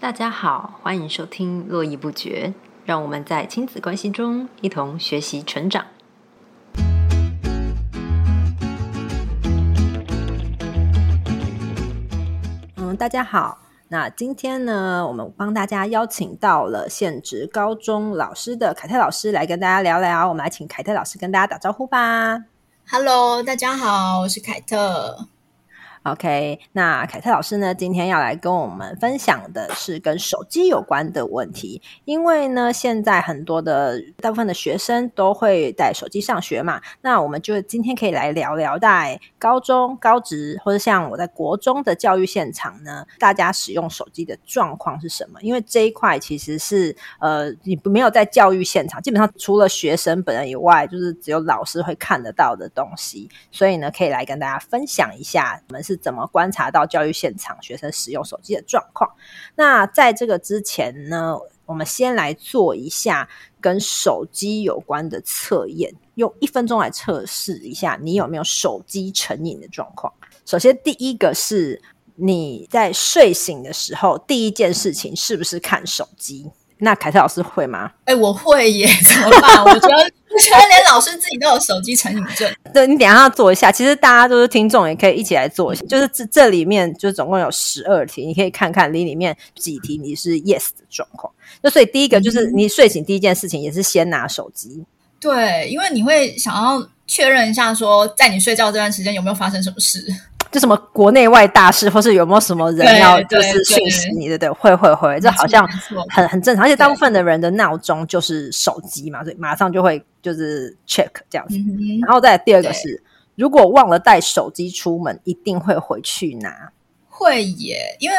大家好，欢迎收听《络绎不绝》，让我们在亲子关系中一同学习成长。嗯，大家好。那今天呢，我们帮大家邀请到了现职高中老师的凯特老师来跟大家聊聊。我们来请凯特老师跟大家打招呼吧。Hello，大家好，我是凯特。OK，那凯特老师呢，今天要来跟我们分享的是跟手机有关的问题。因为呢，现在很多的大部分的学生都会带手机上学嘛，那我们就今天可以来聊聊在高中、高职或者像我在国中的教育现场呢，大家使用手机的状况是什么？因为这一块其实是呃，你没有在教育现场，基本上除了学生本人以外，就是只有老师会看得到的东西，所以呢，可以来跟大家分享一下我们是怎么观察到教育现场学生使用手机的状况。那在这个之前呢，我们先来做一下跟手机有关的测验，用一分钟来测试一下你有没有手机成瘾的状况。首先，第一个是你在睡醒的时候，第一件事情是不是看手机？那凯特老师会吗？哎、我会耶，怎么办？我觉得，我觉得连老师自己都有手机成瘾症。对你等一下要做一下，其实大家都是听众，也可以一起来做一下。就是这这里面就总共有十二题，你可以看看你里面几题你是 yes 的状况。就所以第一个就是你睡醒第一件事情也是先拿手机，对，因为你会想要确认一下说在你睡觉这段时间有没有发生什么事。就什么国内外大事，或是有没有什么人要就是讯息你，对对，会会会，这好像很很正常，而且大部分的人的闹钟就是手机嘛，所以马上就会就是 check 这样子。嗯，然后再来第二个是，如果忘了带手机出门，一定会回去拿。会耶，因为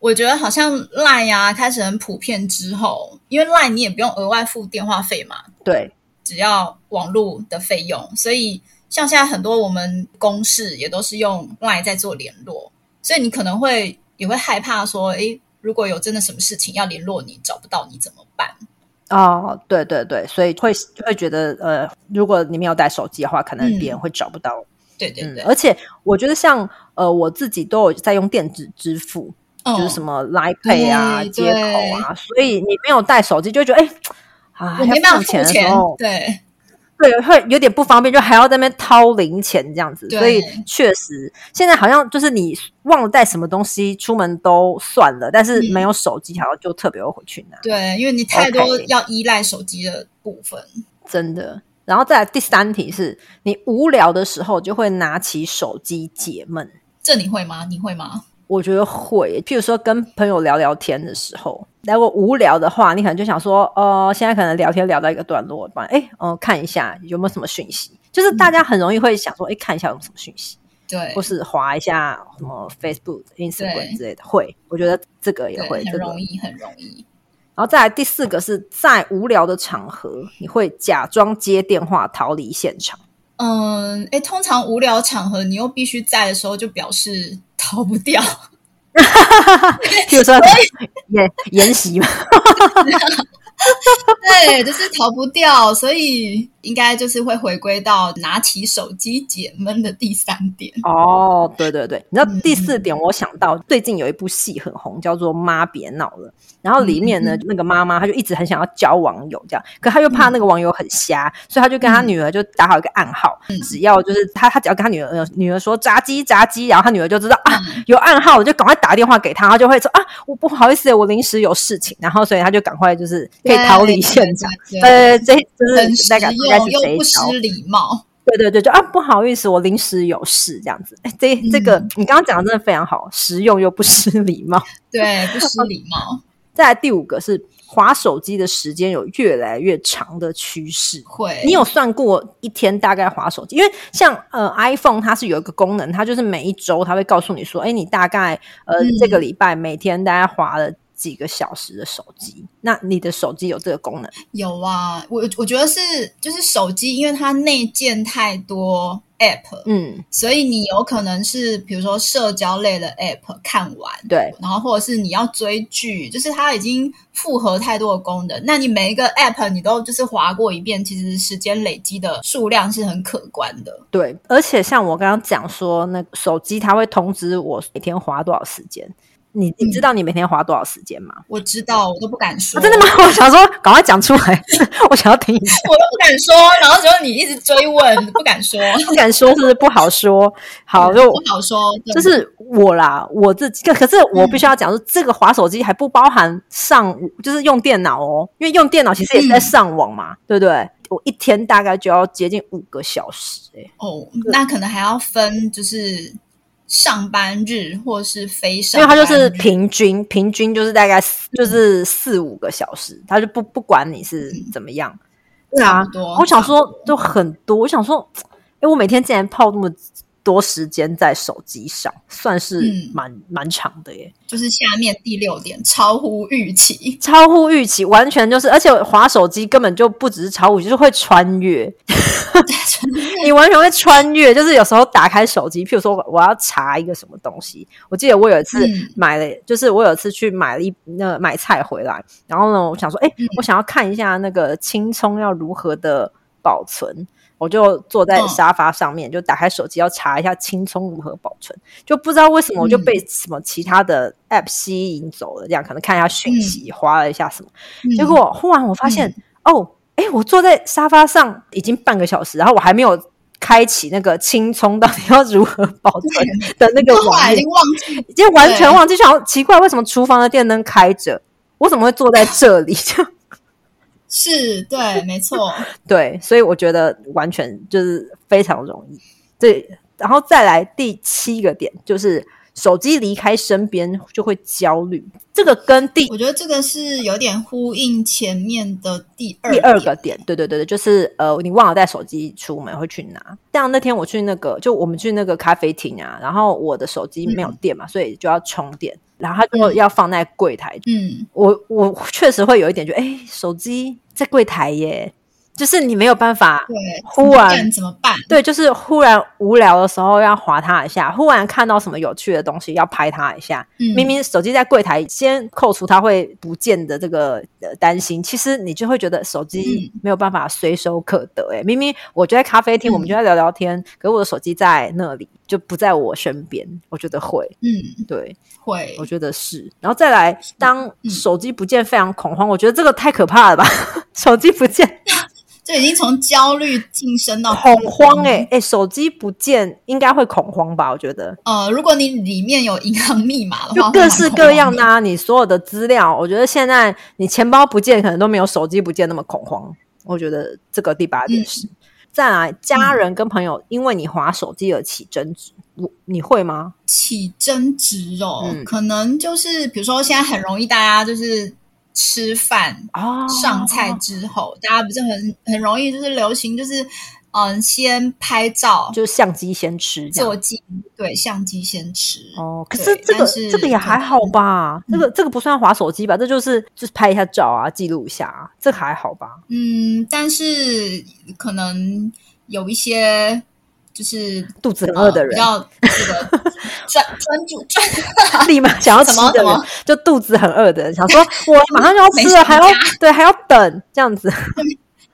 我觉得好像 Line 呀、开始很普遍之后，因为 Line 你也不用额外付电话费嘛，对，只要网络的费用，所以像现在很多我们公事也都是用 LINE 在做联络，所以你可能会也会害怕说，诶，如果有真的什么事情要联络你，找不到你怎么办？哦，对对对，所以会会觉得，呃，如果你没有带手机的话，可能嗯别人会找不到。嗯，对对对，而且我觉得像呃，我自己都有在用电子支付，就是什么，么 Line Pay 啊、接口啊，所以你没有带手机，就会觉得哎。啊，我没办法付要付钱的时候，，对对，会有点不方便，就还要在那边掏零钱这样子，所以确实现在好像就是你忘了带什么东西出门都算了，但是嗯没有手机，好像就特别会回去拿，对，因为你太多要依赖手机的部分。真的。然后再来第三题是你无聊的时候就会拿起手机解闷，这你会吗？你会吗？我觉得会，譬如说跟朋友聊聊天的时候，如果无聊的话，你可能就想说，呃，现在可能聊天聊到一个段落，不然哎，嗯、看一下有没有什么讯息，就是大家很容易会想说，哎，看一下有没有什么讯息。对或，是划一下什么 Facebook、Instagram 之类的，会，我觉得这个也对会，很容易，很容易。然后再来第四个是在无聊的场合，你会假装接电话逃离现场。嗯，哎，通常无聊场合你又必须在的时候，就表示逃不掉。比如说演演习嘛，对，就是逃不掉，所以应该就是会回归到拿起手机解闷的第三点。哦，对对对，你知道嗯。第四点，我想到最近有一部戏很红，叫做《妈别闹了》，然后里面呢，嗯那个妈妈她就一直很想要交网友，这样，可她又怕那个网友很瞎，所以她就跟她女儿就打好一个暗号，嗯。只要就是她她只要跟她女儿女儿说炸鸡炸鸡，然后她女儿就知道啊嗯。有暗号，我就赶快打电话给她，她就会说啊我不好意思，我临时有事情，然后所以她就赶快就是可以逃离现场。呃，这就是很实又不。失礼貌。对对对，就啊，不好意思，我临时有事这样子。哎，这这个、嗯你刚刚讲的真的非常好，实用又不失礼貌。对，不失礼貌。再来第五个是划手机的时间有越来越长的趋势。会，你有算过一天大概划手机？因为像呃 iPhone 它是有一个功能，它就是每一周它会告诉你说，哎，你大概呃、嗯这个礼拜每天大概划了几个小时的手机。那你的手机有这个功能？有啊，我我觉得是就是手机，因为它内建太多 App，嗯，所以你有可能是比如说社交类的 App 看完，对，然后或者是你要追剧，就是它已经复合太多的功能，那你每一个 App 你都就是划过一遍，其实时间累积的数量是很可观的。对，而且像我刚刚讲说，那个手机它会通知我每天花多少时间。你你知道你每天花多少时间吗？我知道，我都不敢说。真的吗？我想说，赶快讲出来，我想要听一下。我都不敢说，然后结果你一直追问，不敢说，不敢说，是不是不好说？好，就不好说。就是我啦，我自己，可是我必须要讲说，这个滑手机还不包含上，就是用电脑哦，因为用电脑其实也是在上网嘛，对不对？我一天大概就要接近五个小时，哎，哦，那可能还要分，就是。上班日或是非上，因为他就是平均，平均就是大概就是四五个小时，他就不不管你是怎么样，对啊，我想说就很多，我想说，哎，我每天竟然泡那么。多时间在手机上，算是蛮蛮长的耶。就是下面第六点，超乎预期，超乎预期，完全就是，而且滑手机根本就不只是超乎，就是会穿越。你完全会穿越，就是有时候打开手机，譬如说我要查一个什么东西，我记得我有一次买了，就是我有一次去买了一那买菜回来，然后呢，我想说，哎，我想要看一下那个青葱要如何的保存。我就坐在沙发上面，就打开手机要查一下青葱如何保存，就不知道为什么我就被什么其他的 app 吸引走了，这样可能看一下讯息，划了一下什么，结果忽然我发现，哦，哎，我坐在沙发上已经半个小时，然后我还没有开启那个青葱到底要如何保存的那个网页，已经忘记，已经完全忘记，想奇怪为什么厨房的电灯开着，我怎么会坐在这里？是对，没错，对，所以我觉得完全就是非常容易。对，然后再来第七个点，就是手机离开身边就会焦虑。这个跟第，我觉得这个是有点呼应前面的第二第二个点。对对对对，就是呃，你忘了带手机出门会去拿。像那天我去那个，就我们去那个咖啡厅啊，然后我的手机没有电嘛，所以就要充电。然后他就要放在柜台。嗯，我我确实会有一点觉得，哎，手机在柜台耶。就是你没有办法，对，忽然怎么办？对，就是忽然无聊的时候要划它一下，忽然看到什么有趣的东西要拍它一下。明明手机在柜台，先扣除它会不见的这个担心，其实你就会觉得手机没有办法随手可得。哎，明明我就在咖啡厅，我们就在聊聊天，可我的手机在那里就不在我身边，我觉得会，嗯，对，会，我觉得是。然后再来，当手机不见非常恐慌，我觉得这个太可怕了吧？手机不见。这已经从焦虑晋升到恐慌，哎哎，手机不见应该会恐慌吧？我觉得，呃，如果你里面有银行密码的话，各式各样的啊，你所有的资料，我觉得现在你钱包不见，可能都没有手机不见那么恐慌。我觉得这个第八点是，再来，家人跟朋友因为你划手机而起争执，我你会吗？起争执哦，可能就是比如说现在很容易大家就是。吃饭上菜之后，大家不是很很容易就是流行，就是嗯，先拍照，就是相机先吃，做记对，相机先吃。哦，可是这个这个也还好吧？这个这个不算滑手机吧？这就是就是拍一下照啊，记录一下，这还好吧？嗯，但是可能有一些。就是肚子很饿的人，要这个专专注专，立马 想要吃的人，就肚子很饿的人，想说 我马上就要吃了，还要对还要等这样子。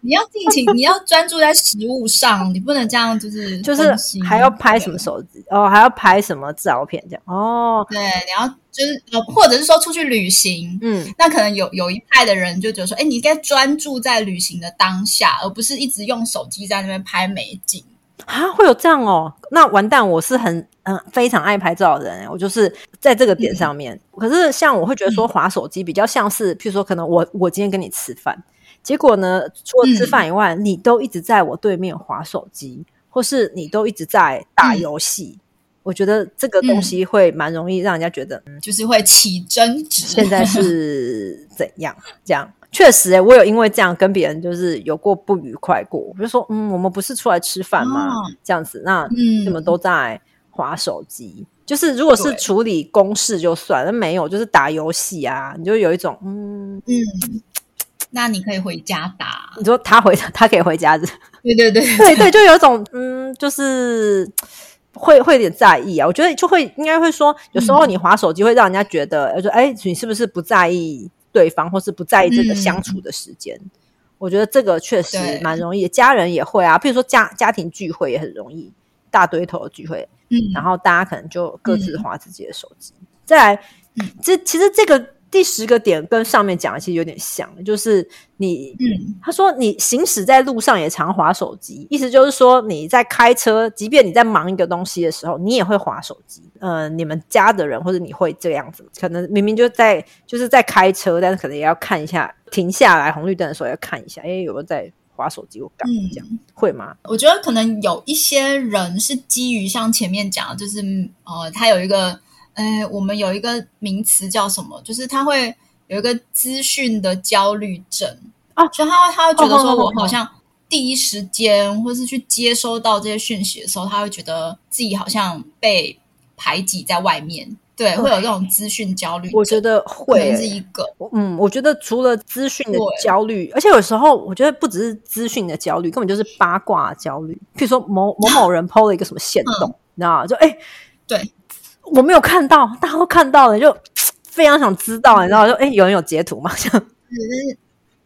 你要尽情，你要专注在食物上，你不能这样，就是就是还要拍什么手机哦，还要拍什么照片这样哦。对，你要就是呃，或者是说出去旅行，嗯，那可能有有一派的人就觉得说，哎，你应该专注在旅行的当下，而不是一直用手机在那边拍美景。啊，会有这样哦？那完蛋！我是很嗯非常爱拍照的人，我就是在这个点上面。可是像我会觉得说，滑手机比较像是，譬如说，可能我我今天跟你吃饭，结果呢，除了吃饭以外，你都一直在我对面滑手机，或是你都一直在打游戏。我觉得这个东西会蛮容易让人家觉得，就是会起争执。现在是怎样？这样？确实，哎，我有因为这样跟别人就是有过不愉快过。我就说，嗯，我们不是出来吃饭吗？这样子，那你们都在划手机。就是如果是处理公事就算，那没有，就是打游戏啊，你就有一种，嗯嗯，那你可以回家打。你说他回 他可以回家，对对对对对，就有一种，嗯，就是会会有点在意啊。我觉得就会应该会说，有时候你划手机会让人家觉得，说，哎，你是不是不在意？对方或是不在意这个相处的时间，我觉得这个确实蛮容易。家人也会啊，譬如说家家庭聚会也很容易，大堆头的聚会，嗯，然后大家可能就各自划自己的手机。再来嗯，这其实这个第十个点跟上面讲的其实有点像，就是你，嗯，他说你行驶在路上也常划手机，意思就是说你在开车，即便你在忙一个东西的时候，你也会划手机。呃，你们家的人或者你会这样子，可能明明就在就是在开车，但是可能也要看一下，停下来红绿灯的时候要看一下，哎，有没有在划手机或干嘛这样，会吗？我觉得可能有一些人是基于像前面讲的，就是呃，他有一个。呃，我们有一个名词叫什么？就是他会有一个资讯的焦虑症啊，就他他会觉得说，我好像第一时间或是去接收到这些讯息的时候，他会觉得自己好像被排挤在外面，对，会有这种资讯焦虑。我觉得会是一个，嗯，我觉得除了资讯的焦虑，而且有时候我觉得不只是资讯的焦虑，根本就是八卦焦虑。譬如说某某某人抛了一个什么线动，你知道吗？就哎，对。我没有看到，大家都看到了，就 非常想知道，你知道？就哎，有人有截图吗？像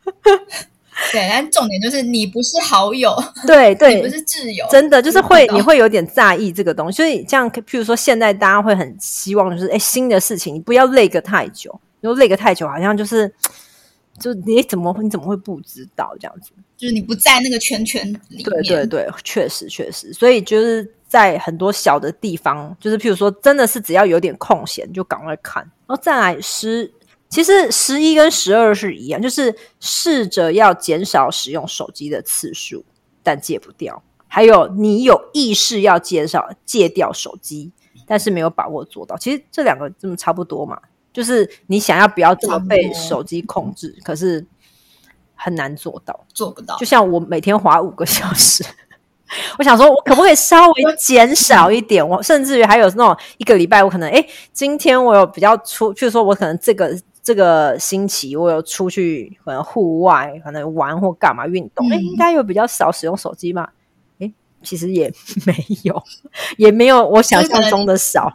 对，但重点就是你不是好友，对对，你不是挚友，真的就是会，你会有点在意这个东西。所以，这样，譬如说，现在大家会很希望，就是哎，新的事情你不要累个太久，因为累个太久，好像就是，就你怎么你怎么会不知道这样子？就是你不在那个圈圈里面，对对对，确实确实，所以就是。在很多小的地方，就是譬如说，真的是只要有点空闲，就赶快看。然后再来十，其实十一跟十二是一样，就是试着要减少使用手机的次数，但戒不掉。还有你有意识要减少戒掉手机，但是没有把握做到。其实这两个这么差不多嘛，就是你想要不要这么被手机控制，可是很难做到，做不到。就像我每天划五个小时。我想说，我可不可以稍微减少一点？我甚至于还有那种一个礼拜，我可能哎，今天我有比较出，譬如说我可能这个这个星期我有出去，可能户外可能玩或干嘛运动，哎，应该有比较少使用手机嘛？哎，其实也 没有，也没有我想象中的少。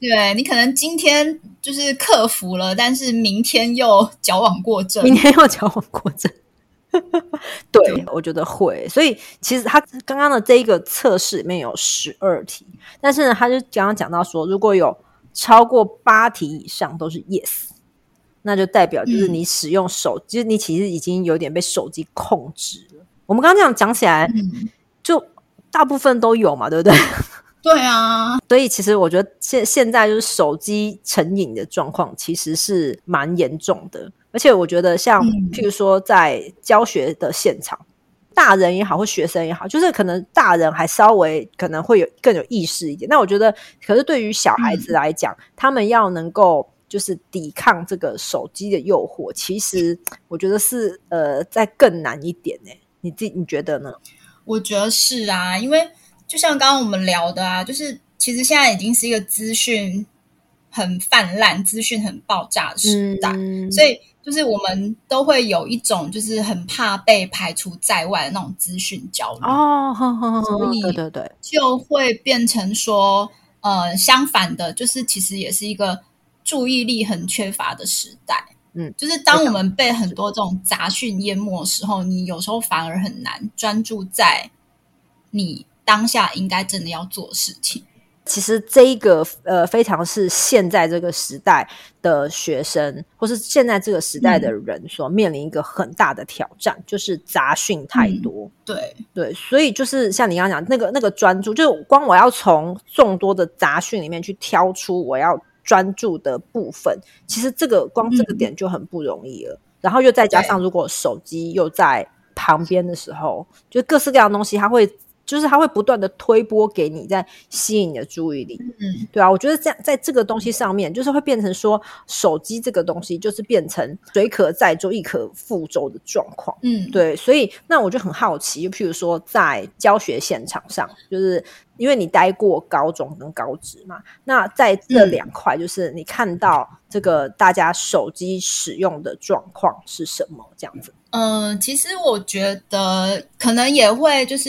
对你可能今天就是克服了，但是明天又矫枉过正，明天又矫枉过正。对，我觉得会。所以其实他刚刚的这一个测试里面有十二题，但是呢，他就刚刚讲到说，如果有超过八题以上都是 yes，那就代表就是你使用手机，你其实已经有点被手机控制了。我们刚刚这样讲起来，就大部分都有嘛，对不对？对啊。所以其实我觉得现现在就是手机成瘾的状况，其实是蛮严重的。而且我觉得，像譬如说，在教学的现场，大人也好，或学生也好，就是可能大人还稍微可能会有更有意识一点。那我觉得，可是对于小孩子来讲，他们要能够就是抵抗这个手机的诱惑，其实我觉得是呃，在更难一点呢。你自己你觉得呢？我觉得是啊，因为就像刚刚我们聊的啊，就是其实现在已经是一个资讯很泛滥、资讯很爆炸的时代，所以。就是我们都会有一种，就是很怕被排除在外的那种资讯焦虑哦，所以对对对，就会变成说，呃，相反的，就是其实也是一个注意力很缺乏的时代。嗯，就是当我们被很多这种杂讯淹没的时候，你有时候反而很难专注在你当下应该真的要做的事情。其实这一个呃，非常是现在这个时代的学生，或是现在这个时代的人所面临一个很大的挑战，就是杂讯太多。对对，所以就是像你刚刚讲那个那个专注，就光我要从众多的杂讯里面去挑出我要专注的部分，其实这个光这个点就很不容易了。然后又再加上，如果手机又在旁边的时候，就各式各样的东西，它会。就是它会不断的推波给你，在吸引你的注意力，嗯，对啊，我觉得这样在这个东西上面，就是会变成说，手机这个东西就是变成水可载舟，亦可覆舟的状况，嗯，对，所以那我就很好奇，就譬如说在教学现场上，就是因为你待过高中跟高职嘛，那在这两块，就是你看到这个大家手机使用的状况是什么这样子？嗯，其实我觉得可能也会就是。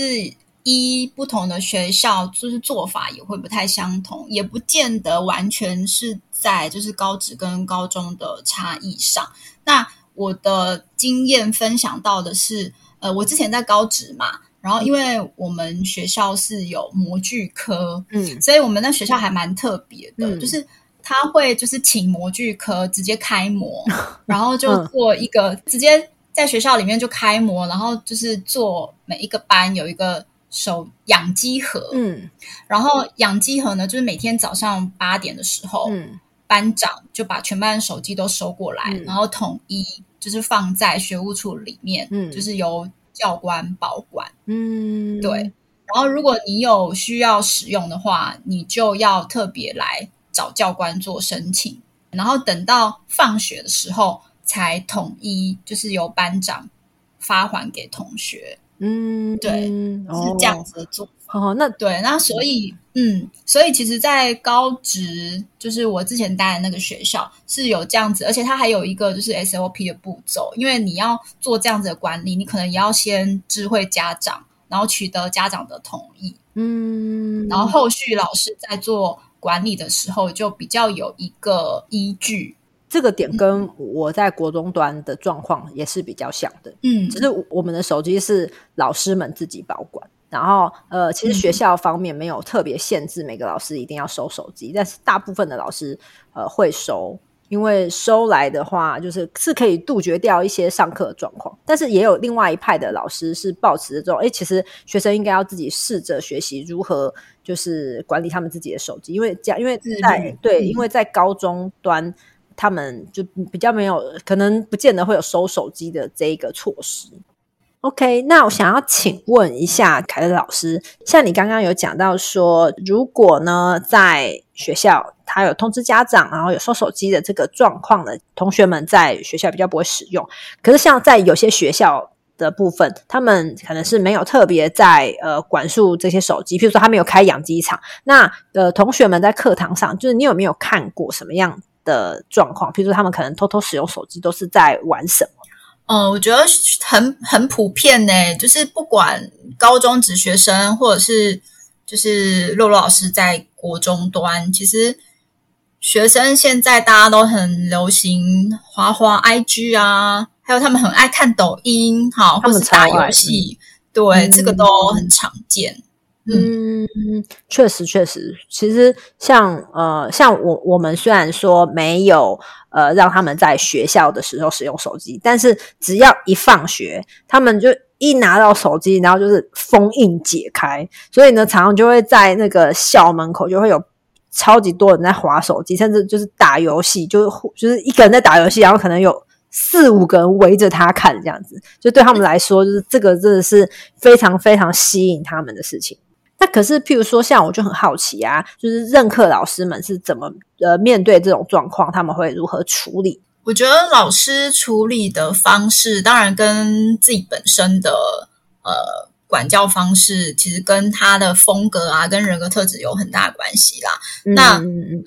一不同的学校就是做法也会不太相同，也不见得完全是在就是高职跟高中的差异上。那我的经验分享到的是，呃，我之前在高职嘛，然后因为我们学校是有模具科，嗯，所以我们那学校还蛮特别的，就是。他会就是请模具科直接开模，然后就做一个直接在学校里面就开模，然后就是做每一个班有一个手养鸡盒，嗯。然后养鸡盒呢，就是每天早上八点的时候，嗯。班长就把全班的手机都收过来，嗯。然后统一就是放在学务处里面，嗯。就是由教官保管。嗯，对，然后如果你有需要使用的话，你就要特别来找教官做申请，然后等到放学的时候才统一，就是由班长发还给同学，嗯，对嗯是这样。子的做哦那对，那所以，嗯，所以其实，在高职，就是我之前待的那个学校是有这样子，而且它还有一个就是 SOP 的步骤，因为你要做这样子的管理，你可能也要先知会家长，然后取得家长的同意，嗯，然后后续老师在做管理的时候，就比较有一个依据。这个点跟我在国中端的状况也是比较像的，嗯只是我们的手机是老师们自己保管。然后，呃，其实学校方面没有特别限制每个老师一定要收手机，但是大部分的老师呃会收，因为收来的话，就是是可以杜绝掉一些上课的状况。但是也有另外一派的老师是抱持这种，哎，其实学生应该要自己试着学习如何就是管理他们自己的手机，因为这样，因为在对，嗯因为在高中端。他们就比较没有，可能不见得会有收手机的这一个措施。OK，那我想要请问一下凯乐老师，像你刚刚有讲到说，如果呢在学校他有通知家长，然后有收手机的这个状况呢，同学们在学校比较不会使用。可是像在有些学校的部分，他们可能是没有特别在呃管束这些手机，譬如说他们有开养鸡场，那呃同学们在课堂上，就是你有没有看过什么样的状况？譬如说他们可能偷偷使用手机，都是在玩什么？嗯，我觉得很很普遍呢，就是不管高中职学生，或者是就是洛洛老师在国中端，其实学生现在大家都很流行滑滑 IG 啊，还有他们很爱看抖音，好，或是打游戏，对，嗯这个都很常见。嗯，确实确实，其实像呃，像我我们虽然说没有呃让他们在学校的时候使用手机，但是只要一放学，他们就一拿到手机，然后就是封印解开，所以呢，常常就会在那个校门口就会有超级多人在划手机，甚至就是打游戏，就是就是一个人在打游戏，然后可能有。四五个人围着他看，这样子，就对他们来说，就是这个真的是非常非常吸引他们的事情。那可是，譬如说，像我就很好奇啊，就是任课老师们是怎么呃面对这种状况，他们会如何处理？我觉得老师处理的方式，当然跟自己本身的呃管教方式，其实跟他的风格啊，跟人格特质有很大的关系啦。那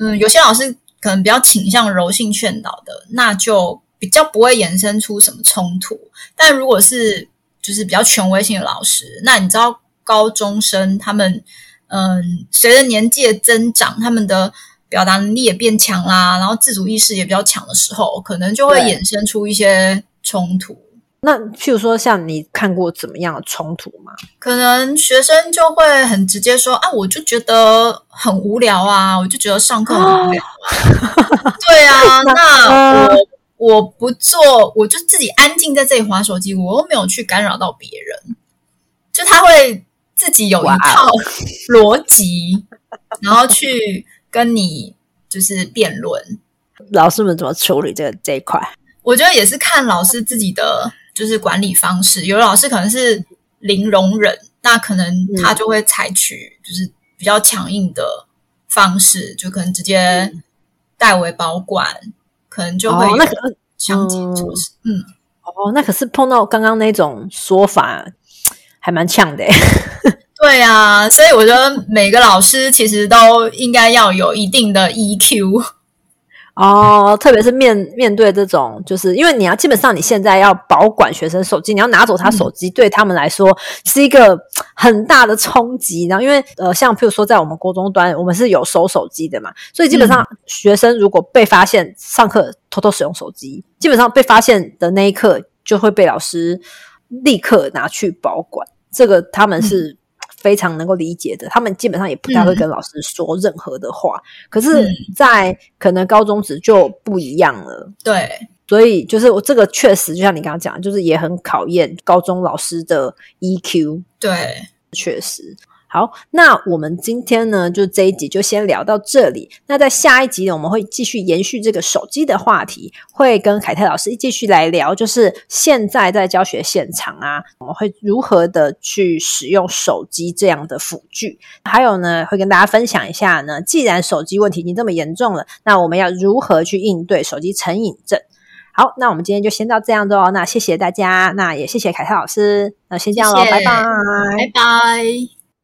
嗯，有些老师可能比较倾向柔性劝导的，那就比较不会衍生出什么冲突。但如果是就是比较权威性的老师，那你知道高中生他们嗯，随着年纪的增长，他们的表达能力也变强啦，然后自主意识也比较强的时候，可能就会衍生出一些冲突。那譬如说，像你看过怎么样的冲突吗？可能学生就会很直接说啊，我就觉得很无聊啊，我就觉得上课很无聊啊。对啊，那我我不做，我就自己安静在这里划手机，我又没有去干扰到别人，就他会自己有一套逻辑，然后去跟你就是辩论。老师们怎么处理这个这一块？我觉得也是看老师自己的就是管理方式，有的老师可能是零容忍，那可能他就会采取就是比较强硬的方式，就可能直接代为保管，可能就会那可强制措施。嗯，哦，那可是碰到刚刚那种说法，还蛮呛的欸。对啊，所以我觉得每个老师其实都应该要有一定的 E EQ。哦，特别是面面对这种，就是因为你要基本上你现在要保管学生手机，你要拿走他手机，对他们来说是一个很大的冲击。然后因为呃，像譬如说在我们国中端，我们是有收手机的嘛，所以基本上学生如果被发现上课偷偷使用手机，基本上被发现的那一刻就会被老师立刻拿去保管。这个他们是非常能够理解的，他们基本上也不太会跟老师说任何的话。可是嗯，在可能高中时就不一样了。对，所以就是我这个确实，就像你刚刚讲，就是也很考验高中老师的 EQ。对，确实。好，那我们今天呢，就这一集就先聊到这里。那在下一集呢，我们会继续延续这个手机的话题，会跟凯泰老师继续来聊，就是现在在教学现场啊，我们会如何的去使用手机这样的辅具。还有呢，会跟大家分享一下呢，既然手机问题已经这么严重了，那我们要如何去应对手机成瘾症？好，那我们今天就先到这样子哦。那谢谢大家，那也谢谢凯泰老师。那先这样喽，拜拜。拜拜。